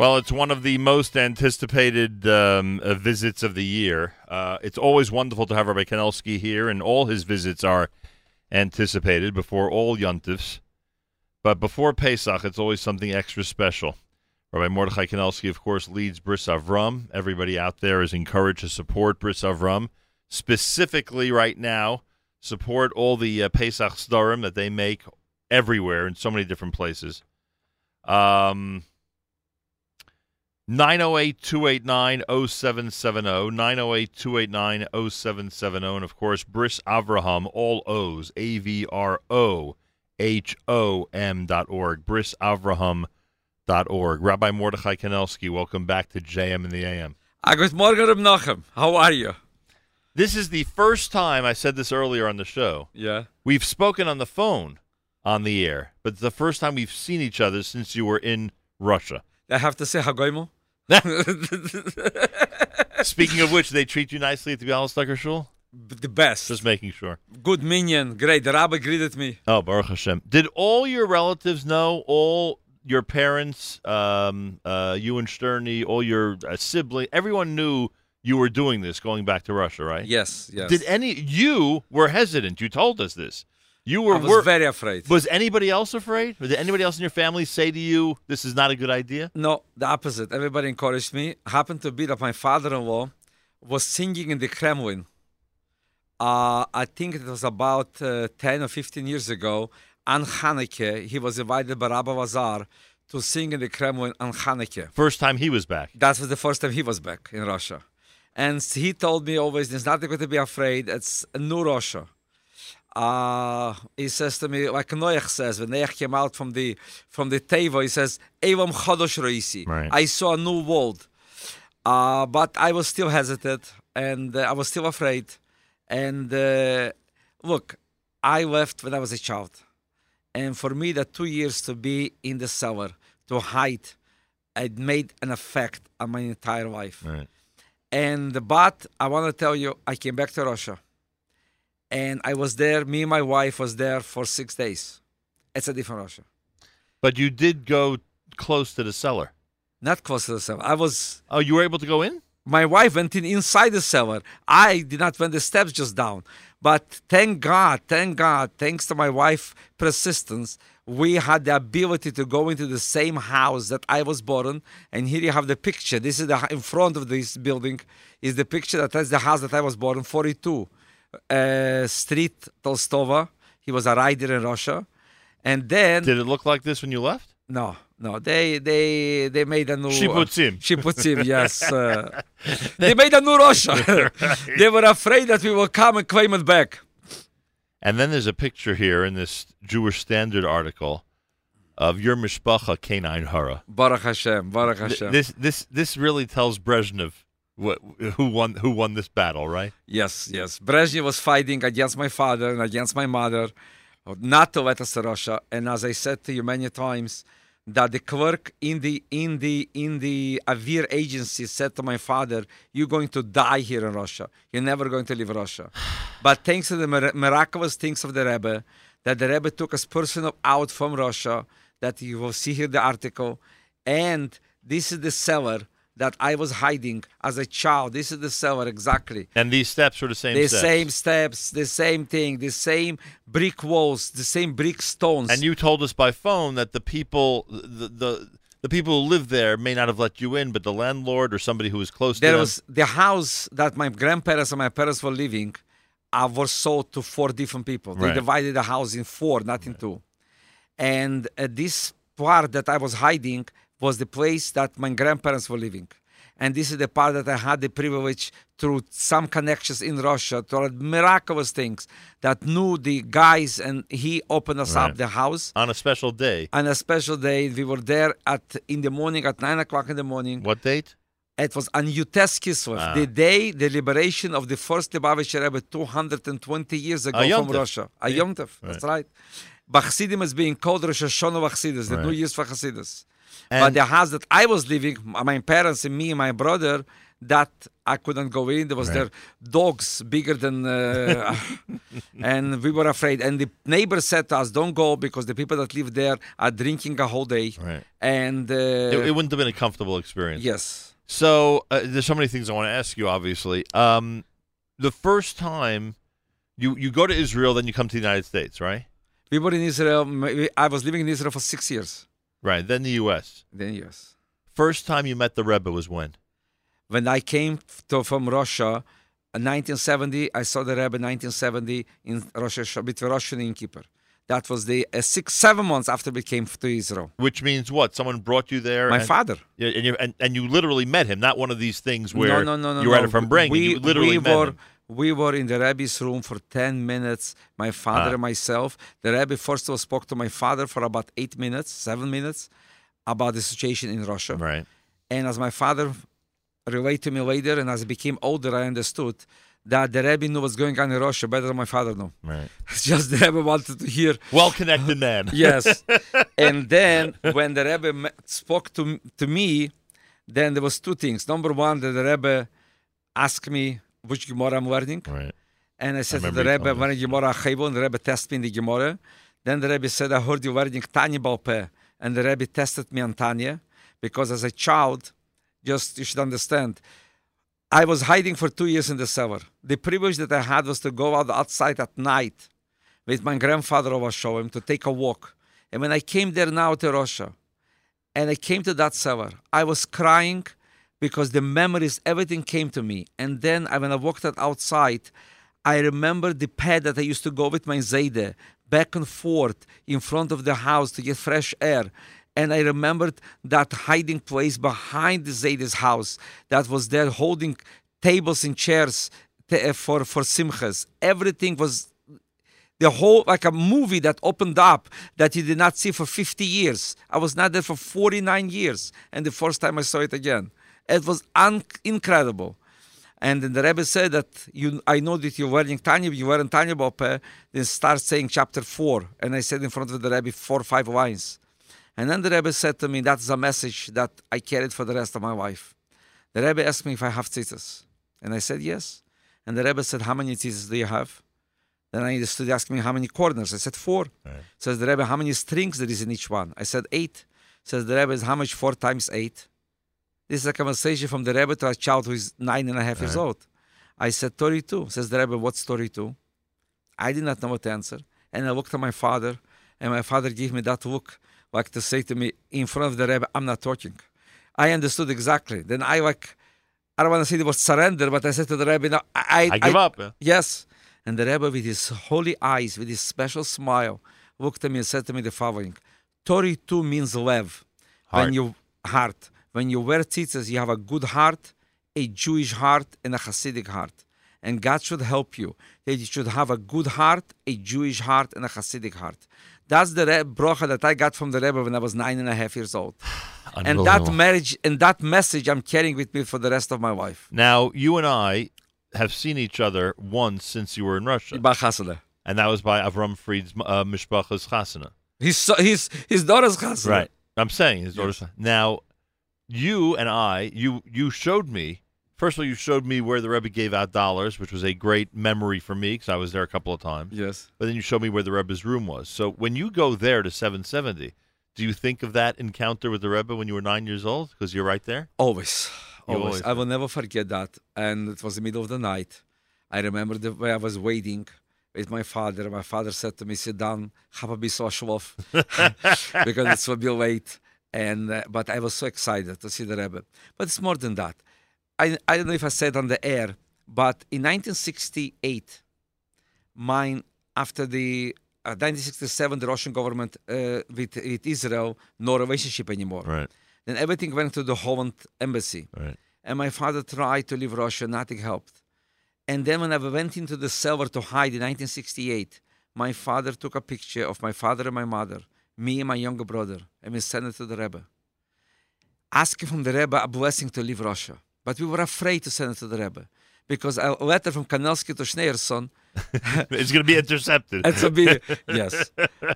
Well, it's one of the most anticipated um, uh, visits of the year. Uh, it's always wonderful to have Rabbi Kanelsky here, and all his visits are anticipated before all yontifs. But before Pesach, it's always something extra special. Rabbi Mordechai Kanelsky, of course, leads Bris Avram. Everybody out there is encouraged to support Bris Avram. Specifically, right now, support all the uh, Pesach Sedarim that they make everywhere in so many different places. Um, 908 289 0770. 908 289 0770. And of course, Bris Avrohom, all O's, A V R O H O M dot org. Bris Avrohom dot org. Rabbi Mordechai Kanelsky, welcome back to JM in the AM. Good morning, Reb Nachum. How are you? This is the first time, I said this earlier on the show, Yeah. we've spoken on the phone on the air, but it's the first time we've seen each other since you were in Russia. I have to say Hagoimo. Speaking of which, they treat you nicely at the Bialystoker Shul? the best. Just making sure. Good minyan. Great. The rabbi greeted me. Oh, Baruch Hashem. Did all your relatives know, all your parents, um, uh, you and Sterny, all your uh, sibling, everyone knew you were doing this going back to Russia, right? Yes, yes. Did any, you were hesitant. You told us this. You were, I was wor- very afraid. was anybody else afraid? Or did anybody else in your family say to you, this is not a good idea? no, the opposite. Everybody encouraged me. Happened to be that my father-in-law was singing in the Kremlin. Uh, I think it was about uh, 10 or 15 years ago. On Hanukkah, he was invited by Rabbi Lazar to sing in the Kremlin on Hanukkah. First time he was back. That was the first time he was back in Russia. And he told me always, there's nothing going to be afraid. It's a new Russia. Uh, he says to me, like Noach says, when Noach came out from the from the Teva, he says, Evam Chodosh Roisi. Right. I saw a new world. Uh, but I was still hesitant and uh, I was still afraid. And uh, look, I left when I was a child. And for me, the two years to be in the cellar, to hide, it made an effect on my entire life. Right. And but I want to tell you, I came back to Russia, and I was there. Me and my wife was there for six days. It's a different Russia, But you did go close to the cellar. not close to the cellar. I was. Oh, you were able to go in? My wife went in inside the cellar. I did not went the steps just down. But thank God, thank God, thanks to my wife' persistence, we had the ability to go into the same house that I was born. And here you have the picture. This is the in front of this building is the picture that that's the house that I was born, in, 42 uh, Street Tolstova. He was a rider in Russia. And then Did it look like this when you left? no, no, they they they made a new Shibutzim. Shibutzim, yes. Uh, they made a new Russia. they were afraid that we will come and claim it back. And then there's a picture here in this Jewish Standard article of your mishpacha canine hara. Baruch Hashem, Baruch Hashem. This this this really tells Brezhnev what who won who won this battle, right? yes, yes. Brezhnev was fighting against my father and against my mother, not to let us to Russia. And as I said to you many times, that the clerk in the in the in the OVIR agency said to my father, "You're going to die here in Russia. You're never going to leave Russia." But thanks to the miraculous things of the Rebbe, that the Rebbe took us personal out from Russia, that you will see here the article, and this is the cellar that I was hiding as a child. This is the cellar exactly. And these steps were the same The steps. same steps, the same thing, the same brick walls, the same brick stones. And you told us by phone that the people the the the people who live there may not have let you in, but the landlord or somebody who was close to there them. was the house that my grandparents and my parents were living I was sold to four different people. They Right. divided the house in four, not in two. And uh, this part that I was hiding was the place that my grandparents were living. And this is the part that I had the privilege through some connections in Russia to miraculous things that knew the guys and he opened us Right. up the house. on a special day. On a special day, we were there at in the morning at nine o'clock in the morning. What date? It was on Yud Tes Kislev, Ah. the day the liberation of the first Lubavitcher Rebbe 220 years ago A from Russia. A Yeah. That's right. Bachsidim is being called Rosh Hashanah Bachsidus, the Right. New Year's for Hasidus. But the house that I was living, my parents and me and my brother, that I couldn't go in. There was Right. their dogs bigger than, uh, and we were afraid. And the neighbor said to us, "Don't go because the people that live there are drinking a whole day." Right. And uh, It, it wouldn't have been a comfortable experience. yes, So uh, there's so many things I want to ask you. Obviously, um, the first time you you go to Israel, then you come to the United States, right? we were in Israel. I was living in Israel for six years. Right. Then the U.S. Then yes. First time you met the Rebbe was when? when I came to, from Russia in 1970, I saw the Rebbe 1970 in Russia, between Hashanah and Kippur. That was the uh, six, seven months after we came to Israel. Which means what? Someone brought you there. My and, father. Yeah, and you and, and you literally met him. Not one of these things where no, no, no, no. you were no. at a from Brain. We, you literally we met were, him. We were in the Rebbe's room for 10 minutes, my father Ah. and myself. The Rebbe first of all spoke to my father for about eight minutes, seven minutes, about the situation in Russia. Right. And as my father relayed to me later, and as I became older, I understood that the Rebbe knew what's going on in Russia better than my father knew. Right. Just the Rebbe wanted to hear. Well connected man. Yes. and then when the Rebbe spoke to, to me, then there was two things. Number one, that the Rebbe asked me which Gemara I'm learning. Right. And I said to the Rebbe, me when Gemara and the Rebbe tested me in the Gemara. Then the Rebbe said, I heard you learning Tanya Balpeh. And the Rebbe tested me on Tanya because as a child, just you should understand, I was hiding for two years in the cellar. The privilege that I had was to go out outside at night with my grandfather over Sholem to take a walk. And when I came there now to Russia, and I came to that cellar, I was crying because the memories, everything came to me. And then when I walked out outside, I remember the pad that I used to go with my Zayde back and forth in front of the house to get fresh air. And I remembered that hiding place behind the Zayde's house that was there holding tables and chairs t- eh, for, for simchas. Everything was the whole like a movie that opened up that you did not see for 50 years. I was not there for 49 years, and the first time I saw it again, it was un- incredible. And then the Rebbe said that you, I know that you're wearing Tanya, you weren't Tanya Bope, uh, then start saying chapter four. And I said in front of the Rebbe four five lines. And then the Rebbe said to me, that's a message that I carried for the rest of my life. The Rebbe asked me if I have tzitzis. And I said yes. And the Rebbe said, how many tzitzis do you have? Then I understood he asked me how many corners. I said four. Right. Says the Rebbe, how many strings there is in each one? I said eight. Says the Rebbe, how much four times eight? This is a conversation from the Rebbe to a child who is nine and a half years uh-huh. old. I said 32. Says the Rebbe, what's 32? I did not know what to answer. And I looked at my father, and my father gave me that look, like to say to me, in front of the Rebbe, I'm not talking. I understood exactly. Then I like, I don't want to say the word surrender, but I said to the Rebbe, no, I, I give up. yeah. Yes. And the Rebbe, with his holy eyes, with his special smile, looked at me and said to me the following: "32 means lev. Heart. When you heart. When you wear tzitzis, you have a good heart, a Jewish heart, and a Hasidic heart. And God should help you that you should have a good heart, a Jewish heart, and a Hasidic heart. That's the Rebbe brocha that I got from the Rebbe when I was nine and a half years old. And that marriage and that message I'm carrying with me for the rest of my life. Now you and I have seen each other once since you were in Russia, and that was by Avram Fried's uh, Mishpacha's Chasana. His, his, his daughter's Chasana. Right. I'm saying his daughter's Now, you and I, you you showed me. First of all, you showed me where the Rebbe gave out dollars, which was a great memory for me because I was there a couple of times. Yes. But then you showed me where the Rebbe's room was. So when you go there to 770, do you think of that encounter with the Rebbe when you were nine years old? Because you're right there. Always. Always. always I will never forget that. And it was the middle of the night. I remember the way I was waiting with my father. My father said to me, sit down, have a bit of schlof, because it will be late. And uh, But I was so excited to see the Rebbe. But it's more than that. I, I don't know if I said on the air, but in 1968, mine, after the uh, 1967, the Russian government uh, with, with Israel, no relationship anymore. Right. Then everything went to the Holland embassy. Right. And my father tried to leave Russia, nothing helped. And then when I went into the cellar to hide in 1968, my father took a picture of my father and my mother, me and my younger brother, and we sent it to the Rebbe. Asking from the Rebbe a blessing to leave Russia. But we were afraid to send it to the Rebbe because a letter from Kanelsky to Schneerson it's going to be intercepted. It's a big, yes.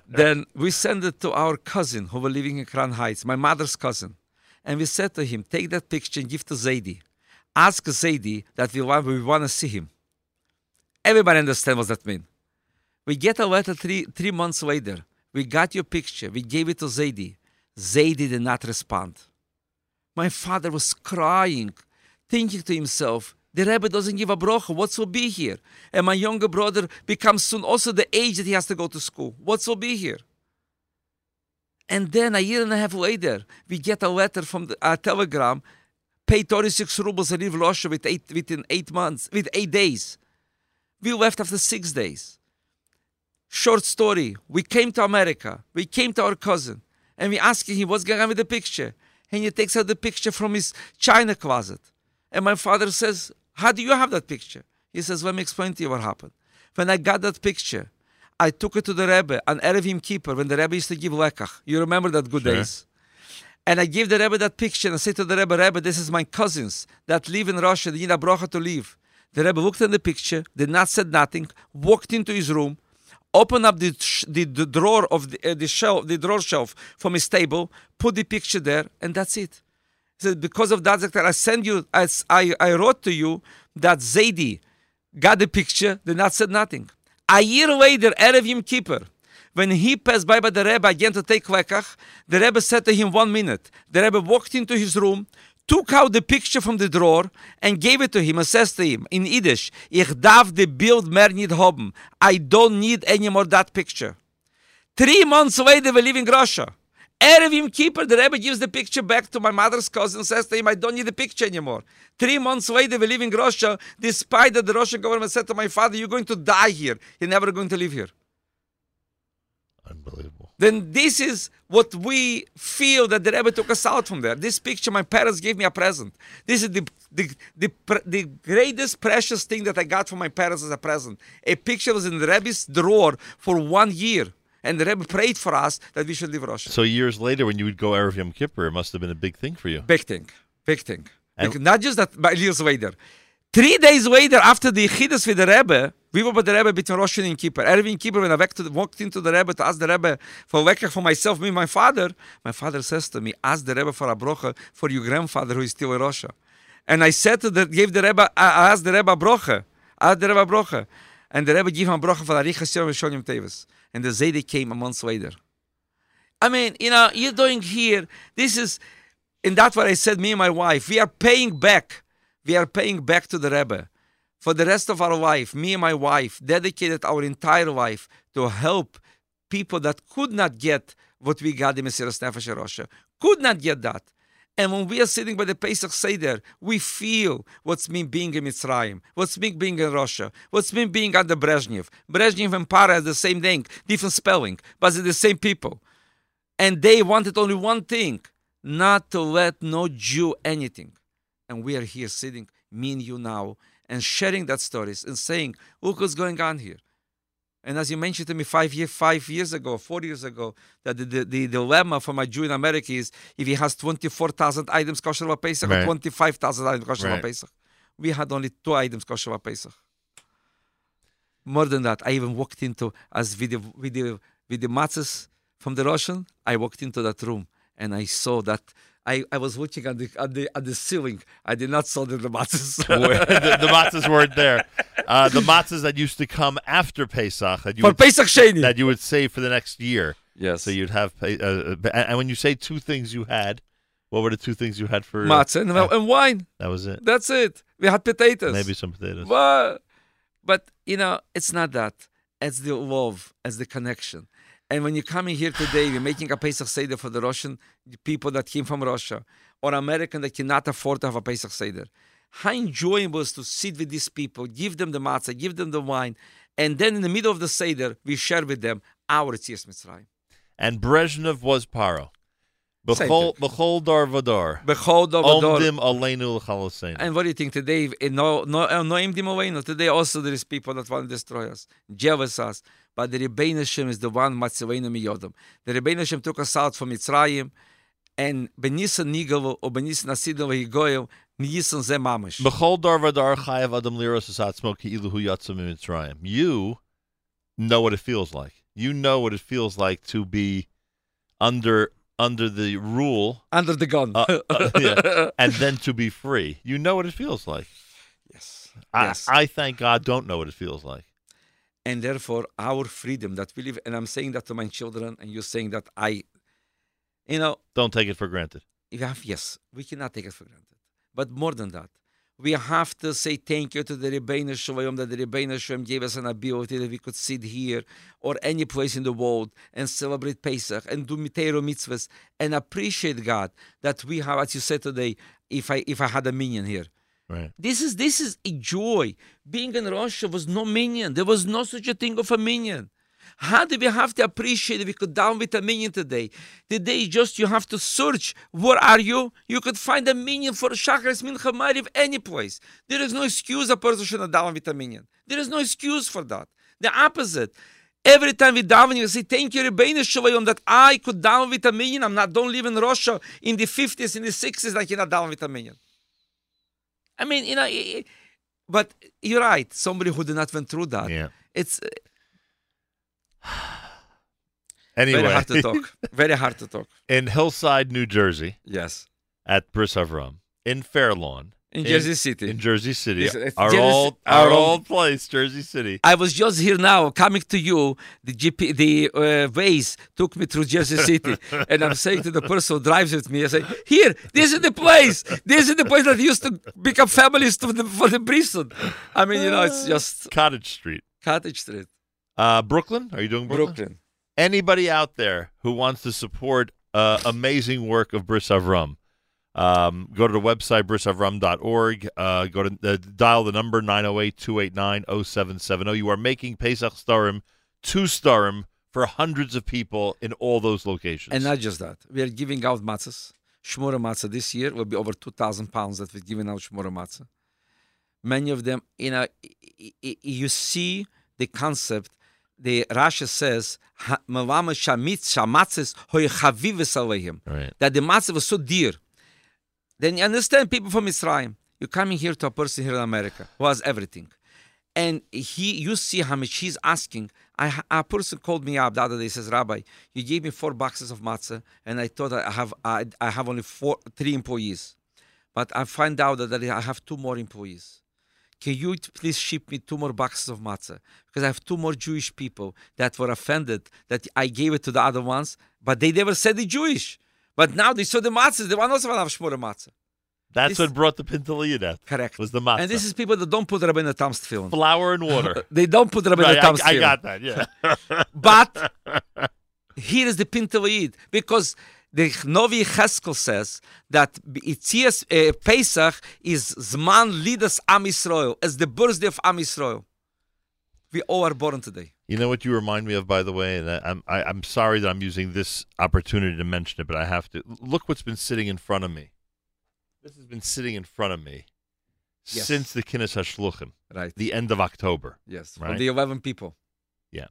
Then we sent it to our cousin who were living in Crown Heights, my mother's cousin. And we said to him, take that picture and give to Zaidi. Ask Zaidi that we want, we want to see him. Everybody understands what that means. We get a letter three, three months later. We got your picture. We gave it to Zaidi. Zaidi did not respond. My father was crying, thinking to himself, the Rebbe doesn't give a bracha. What will be here? And my younger brother becomes soon also the age that he has to go to school. What will be here? And then a year and a half later, we get a letter from a telegram, pay 36 rubles and leave Russia with eight, within eight months, with eight days. We left after six days. Short story. We came to America. We came to our cousin and we asked him what's going on with the picture. And he takes out the picture from his china closet. And my father says, How do you have that picture? He says, Let me explain to you what happened. When I got that picture, I took it to the Rebbe, an Erev Yom Kippur, when the Rebbe used to give lekach. You remember that good Sure. days. And I gave the Rebbe that picture and I said to the Rebbe, Rebbe, this is my cousins that live in Russia. They need a bracha to leave. The Rebbe looked at the picture, did not said nothing, walked into his room, opened up the, the, the drawer of the, uh, the shelf, the drawer shelf from his table, put the picture there, and that's it. He said, because of that, I send you, I, I, I wrote to you that Zaidi got the picture, did not said nothing. A year later, Erev Yom Kippur, when he passed by by the Rebbe again to take lekach, the Rebbe said to him, one minute. The Rebbe walked into his room, took out the picture from the drawer and gave it to him and says to him in Yiddish, Ich darf the Bild mehr nicht haben. I don't need anymore that picture. Three months later, we live in Russia. Erev Yom Kippur, the Rebbe gives the picture back to my mother's cousin and says to him, I don't need the picture anymore. Three months later, we live in Russia, despite that the Russian government said to my father, You're going to die here. You're never going to live here. Unbelievable. Then this is what we feel that the Rebbe took us out from there. This picture, my parents gave me a present. This is the, the, the, the greatest precious thing that I got from my parents as a present. A picture was in the Rebbe's drawer for one year. And the Rebbe prayed for us that we should leave Russia. So years later, when you would go Erev Yom Kippur, it must have been a big thing for you. Big thing. Big thing. And- not just that, but years later. Three days later, after the Chidus with the Rebbe, we were with the Rebbe between Rosh and Kippur. Yom Kippur, when I walked, to the, walked into the Rebbe to ask the Rebbe for a lekach for myself, me and my father, my father says to me, ask the Rebbe for a brocha for your grandfather who is still in Russia. And I said to the, gave the Rebbe, I asked the Rebbe a brocha. Asked the Rebbe a brocha. And the Rebbe gave him a brocha for Arichas Yom Rishonim Tevis. And the Zayde came a month later. I mean, you know, you're doing here, this is, and that's what I said, me and my wife, we are paying back. We are paying back to the Rebbe. For the rest of our life, me and my wife dedicated our entire life to help people that could not get what we got in Mesiras Nefesh Russia. Could not get that. And when we are sitting by the Pesach Seder, we feel what's mean being in Mitzrayim, what's mean being in Russia, what's mean being under Brezhnev. Brezhnev and Paro are the same thing, different spelling, but they're the same people. And they wanted only one thing not to let no Jew anything. And we are here sitting, me and you now, and sharing that stories and saying, look what's going on here. And as you mentioned to me five, year, five years ago, four years ago, that the, the, the dilemma for my Jew in America is if he has 24,000 items kosher for Pesach Right. or 25,000 items kosher Right. Pesach. We had only two items kosher for Pesach. More than that, I even walked into, as with the, with the, with the matzahs from the Russian, I walked into that room and I saw that. I, I was looking at the, at the at the ceiling. I did not saw the, the matzahs. the, the matzahs weren't there. Uh, the matzahs that used to come after Pesach that you for would, Pesach Sheni. that you would save for the next year. yes. So you'd have, uh, uh, and when you say two things you had, what were the two things you had for uh, matzah and, and wine. That was it. That's it. We had potatoes. Maybe some potatoes. But, but you know, it's not that. It's the love, it's the connection. And when you're coming here today, you're making a Pesach Seder for the Russian people that came from Russia or American that cannot afford to have a Pesach Seder. How enjoyable is to sit with these people, give them the matzah, give them the wine, and then in the middle of the Seder, we share with them our Tzias Mitzrayim. And Brezhnev was Paro. Bechol bechol dar vadar. Bechol Dovador. Omdim aleinu l'chaloseinu. And what do you think today? eh, No, no, uh, no Im Dimoveinu. Today also there is people that want to destroy us, jealous us. But the Rebbeinu is the one Matzeveinu miyodam. The Rebbeinu took us out from Mitzrayim, and Benisa Nigalu or Benisa Nasidel Higoyim, Nisan ze mamish. B'chol dar vadar chayav adam liros asatzmo ki'ilu hu yatzim mitzrayim. You know what it feels like. You know what it feels like to be under under the rule Under the gun. Uh, uh, yeah. and then to be free. You know what it feels like. yes. I, yes. I thank God don't know what it feels like. And therefore our freedom that we live and i'm saying that to my children and you're saying that i you know Don't take it for granted. have yes we cannot take it for granted but more than that we have to say thank you to the Ribbono Shel Olam that the Ribbono Shel Olam gave us an ability that we could sit here or any place in the world and celebrate Pesach and do Mitero mitzvahs and appreciate God that we have, as you said today, if I if I had a minyan here, Right. this is this is a joy. Being in Russia was no minyan. There was no such a thing of a minyan. How do we have to appreciate if we could daven with a minyan today? Today, just you have to search. Where are you? You could find a minyan for Shachris Mincha Mariv any place. There is no excuse a person should not daven with a minyan. There is no excuse for that. The opposite. Every time we daven, you say, "Thank you, Ribbono Shel Olam, that I could daven with a minyan. I'm not. Don't live in Russia in the 50s, in the 60s, I cannot daven with a minyan." I mean, you know, but you're right. Somebody who did not went through that. Yeah. It's uh, Anyway, very hard to talk. very hard to talk. in Hillside, New Jersey, Yes. at Bris Avram, in Fairlawn, In, Jersey City. in Jersey City, Listen, it's our Jersey- old, our our old- place, Jersey City. I was just here now, coming to you. The GP, the uh, Waze took me through Jersey City, and I'm saying to the person who drives with me, I say, "Here, this is the place. This is the place that used to pick up families for the for the Brisson." I mean, you know, it's just Cottage Street, Cottage Street, uh, Brooklyn. Are you doing Brooklyn? Brooklyn. Anybody out there who wants to support uh, amazing work of Bris Avram, um, go to the website brisavram.org. Uh, go to uh, dial the number 908-289-0770. You are making Pesach Sedarim two Sedarim for hundreds of people in all those locations. And not just that, we are giving out matzahs. Shmura matzah this year will be over 2,000 pounds that we're giving out Shmura matzah. Many of them, you know, you see the concept. The Rashi says, "Ha- "Melama shamitz shamatzes hoy chavives aleihim," right. that the matzah was so dear. Then you understand people from Israel. You're coming here to a person here in America who has everything. And he, you see how much he's asking. I, a person called me up the other day. Says, Rabbi, you gave me four boxes of matzah, and I thought I have I, I have only four, three employees, but I find out that I have two more employees. Can you please ship me two more boxes of matzah? Because I have two more Jewish people that were offended that I gave it to the other ones, but they never said the Jewish. But now they saw the matzahs. They want also to have shmura matzah. That's This- what brought the Pintaliyah death. Correct. Was the matzah. And this is people that don't put Rabbeinu Tam's film. flour and water. They don't put Rabbi right, Tam's I, I got that, yeah. But here is the pintele Yid because the Novi Cheskel says that Itzias uh, Pesach is Zman Lidas Am Yisrael, as the birthday of Am Yisrael. We all are born today. You know what you remind me of, by the way, and I, I'm I, I'm sorry that I'm using this opportunity to mention it, but I have to. Look what's been sitting in front of me. This has been sitting in front of me Yes. since the Kinus Hashluchim, Right. the end of October. Yes. Right. From the 11 people. Yeah,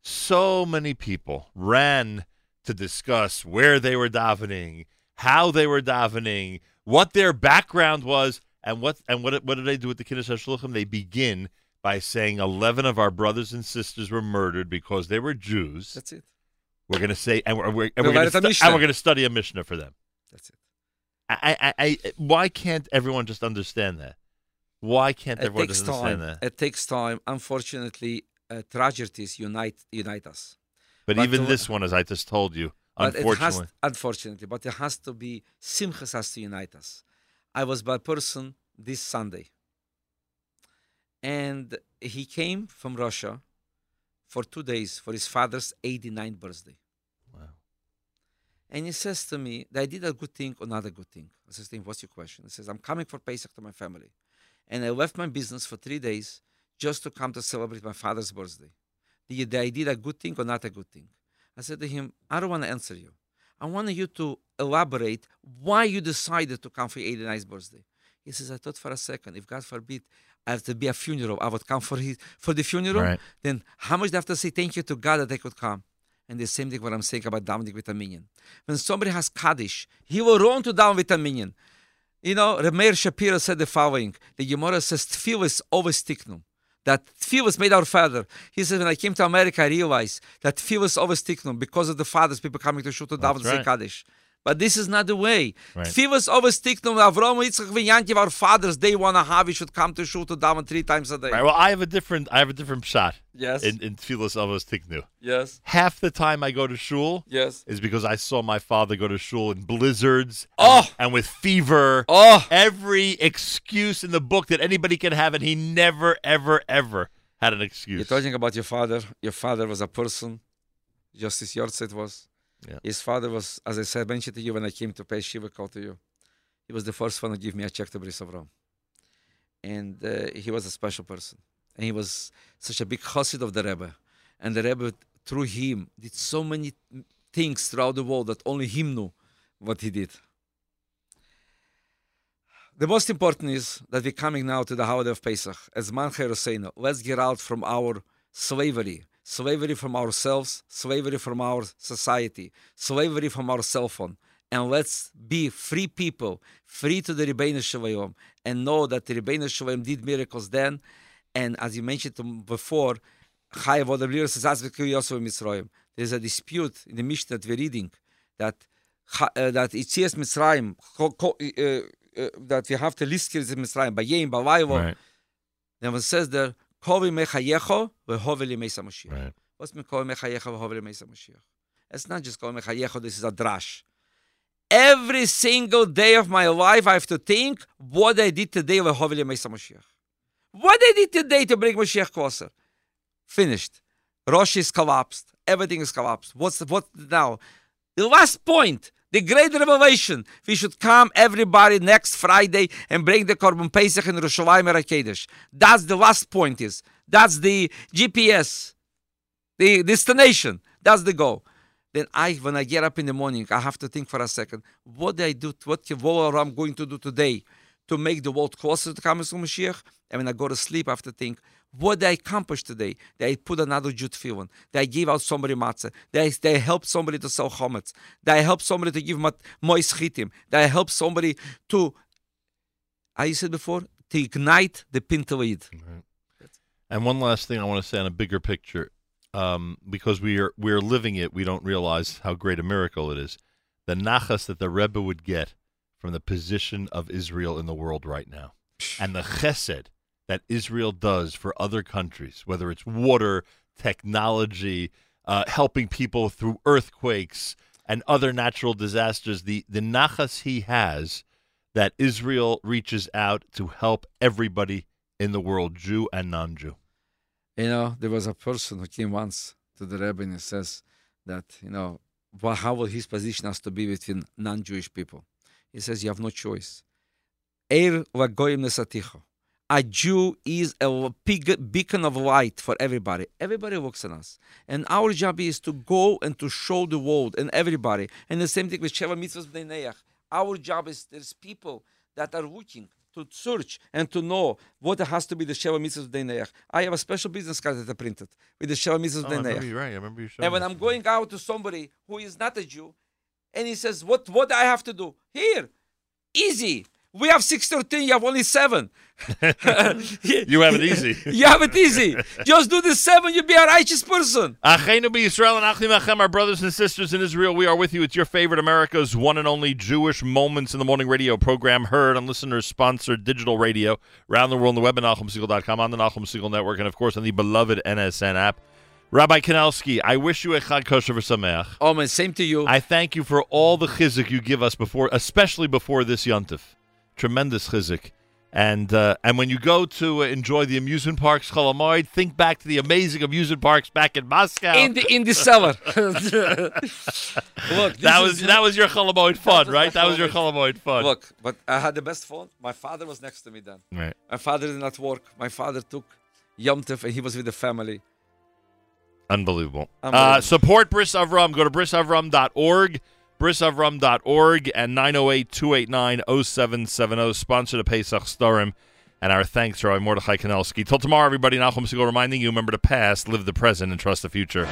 so many people ran to discuss where they were davening, how they were davening, what their background was, and what and what what did they do with the Kinus Hashluchim? They begin by saying eleven of our brothers and sisters were murdered because they were Jews. That's it. We're going to say, and we're, we're, and we're going write to Mishnah. and we're going to study a Mishnah for them. That's it. I, I, I, why can't everyone just understand that? Why can't It everyone takes just understand time. that? It takes time. Unfortunately, uh, tragedies unite unite us. But, but even the- this one, as I just told you, But it has, unfortunately, unfortunately, but it has to be simchas has to unite us. I was by person this Sunday, and he came from Russia for two days for his father's 89th birthday. Wow. And he says to me, that I did a good thing or not a good thing. I says to him, what's your question? He says, I'm coming for Pesach to my family. And I left my business for three days just to come to celebrate my father's birthday. Did I did a good thing or not a good thing? I said to him, I don't want to answer you. I want you to elaborate why you decided to come for your 89th birthday. He says, I thought for a second, if God forbid I have to be a funeral, I would come for his for the funeral. Right. Then how much do I have to say thank you to God that I could come? And the same thing what I'm saying about a minyan. When somebody has Kaddish, he will run to a minion. You know, Remeir Shapiro said the following: The Gemara says tefillah always tiknum. That tefillah made our father. He says, when I came to America, I realized that tefillah always tiknum because of the fathers, people coming to Shul to David right. Kaddish. But this is not the way. Right. Tefillah always tiknum. Avram, Yitzchak, and Yankiv, our fathers, they want to have. We should come to Shul to daven three times a day. Right. Well, I have a different. I have a different shot Yes. in in Tfilas Avos Tiknu. yes. Half the time I go to shul Yes. is because I saw my father go to shul in blizzards Oh. and, and with fever. Oh. Every excuse in the book that anybody can have, and he never, ever, ever had an excuse. You're talking about your father. Your father was a person, just as your said was. Yeah. His father was, as I said, mentioned to you when I came to pay Shiva call to you. He was the first one to give me a check to Bris. And uh, he was a special person. And he was such a big chassid of the Rebbe. And the Rebbe, through him, did so many things throughout the world that only him knew what he did. The most important is that we're coming now to the holiday of Pesach. As Man Roseina, let's get out from our slavery, slavery from ourselves, slavery from our society, slavery from our cell phone, and let's be free people, free to the Ribbono Shel Olam, and know that the Ribbono Shel Olam did miracles then. And as you mentioned before, Chai Avodah B'Lir says, "As v'kiri Yosef Mitzrayim." There's a dispute in the Mishnah that we're reading that Ha- uh, that Itzias Mitzrayim, uh, uh, that we have to list here Mitzrayim, Bayim, Bavayevo. Right. Then it says there, Kovi Mechayecho, Vehoveli Mesa Mashiach. Right. What's mean Kovi Mechayecho, Vehoveli Mesa Mashiach? It's not just Kovi Mechayecho, this is a drash. Every single day of my life, I have to think what I did today, Vehoveli Mesa Mashiach. What I did today to bring Mashiach closer. Finished. Rosh is collapsed. Everything is collapsed. What's the, what now? The last point, the great revelation. We should come everybody next Friday and bring the Korban Pesach in Yerushalayim Rakedesh. That's the last point. Is that's the GPS, the destination. That's the goal. Then I, when I get up in the morning, I have to think for a second. What did I do? What what I'm going to do today to make the world closer to coming Mashiach? And when I go to sleep, I have to think. What did I accomplish today? I put another Jute feeling? Did I give out somebody matzah? Did I, did I help somebody to sell chametz? Did I help somebody to give mat- chitim? Did I help somebody to, I said before, to ignite the pintele Yid? And one last thing I want to say on a bigger picture, um, because we are we are living it, we don't realize how great a miracle it is. The nachas that the Rebbe would get from the position of Israel in the world right now, and the chesed that Israel does for other countries, whether it's water, technology, uh, helping people through earthquakes and other natural disasters. The the nachas he has that Israel reaches out to help everybody in the world, Jew and non-Jew. You know, there was a person who came once to the Rebbe and he says that, you know, well, how will his position has to be between non-Jewish people? He says, you have no choice. Eir vagoyim nesaticho. A Jew is a big beacon of light for everybody. Everybody looks at us. And our job is to go and to show the world and everybody. And the same thing with Sheva Mitzvahs Neach. Our job is there's people that are looking to search and to know what has to be the Sheva Mitzvahs Neach. I have a special business card that I printed with the Sheva Mitzvahs Oh, I B'nai remember Neach. you right. I remember you showing And when. I'm going out to somebody who is not a Jew, and he says, "What what do I have to do?" Here, easy. We have six thirteen. You have only seven. You have it easy. you have it easy. Just do the seven. you'll be a righteous person. Achenu Yisrael and Achim Achem, our brothers and sisters in Israel, we are with you. It's your favorite America's one and only Jewish Moments in the Morning radio program, heard on listeners-sponsored digital radio around the world on the web at NachumSegal.com, on the Nachum Segal Network, and of course on the beloved NSN app. Rabbi Kanelsky, I wish you a Chag Kosher V'Sameach. Oh man, same to you. I thank you for all the chizuk you give us before, especially before this yontif. Tremendous chizuk. And uh, and when you go to uh, enjoy the amusement parks, Chol Hamoed, think back to the amazing amusement parks back in Moscow. in the in the cellar. Look, that is- was that was your Chol Hamoed fun, right? That was your. Chol Hamoed fun. Look, but I had the best fun. My father was next to me then. Right. My father did not work. My father took Yom Tov and he was with the family. Unbelievable. Uh, support Bris Avram. Go to brisavram.org, brisavram.org, and 908-289-0770. Sponsor the Pesach Sedarim. And our thanks to Rabbi Mordechai Kanelsky. Till tomorrow, everybody. Nachum Segal reminding you, remember the past, live the present, and trust the future.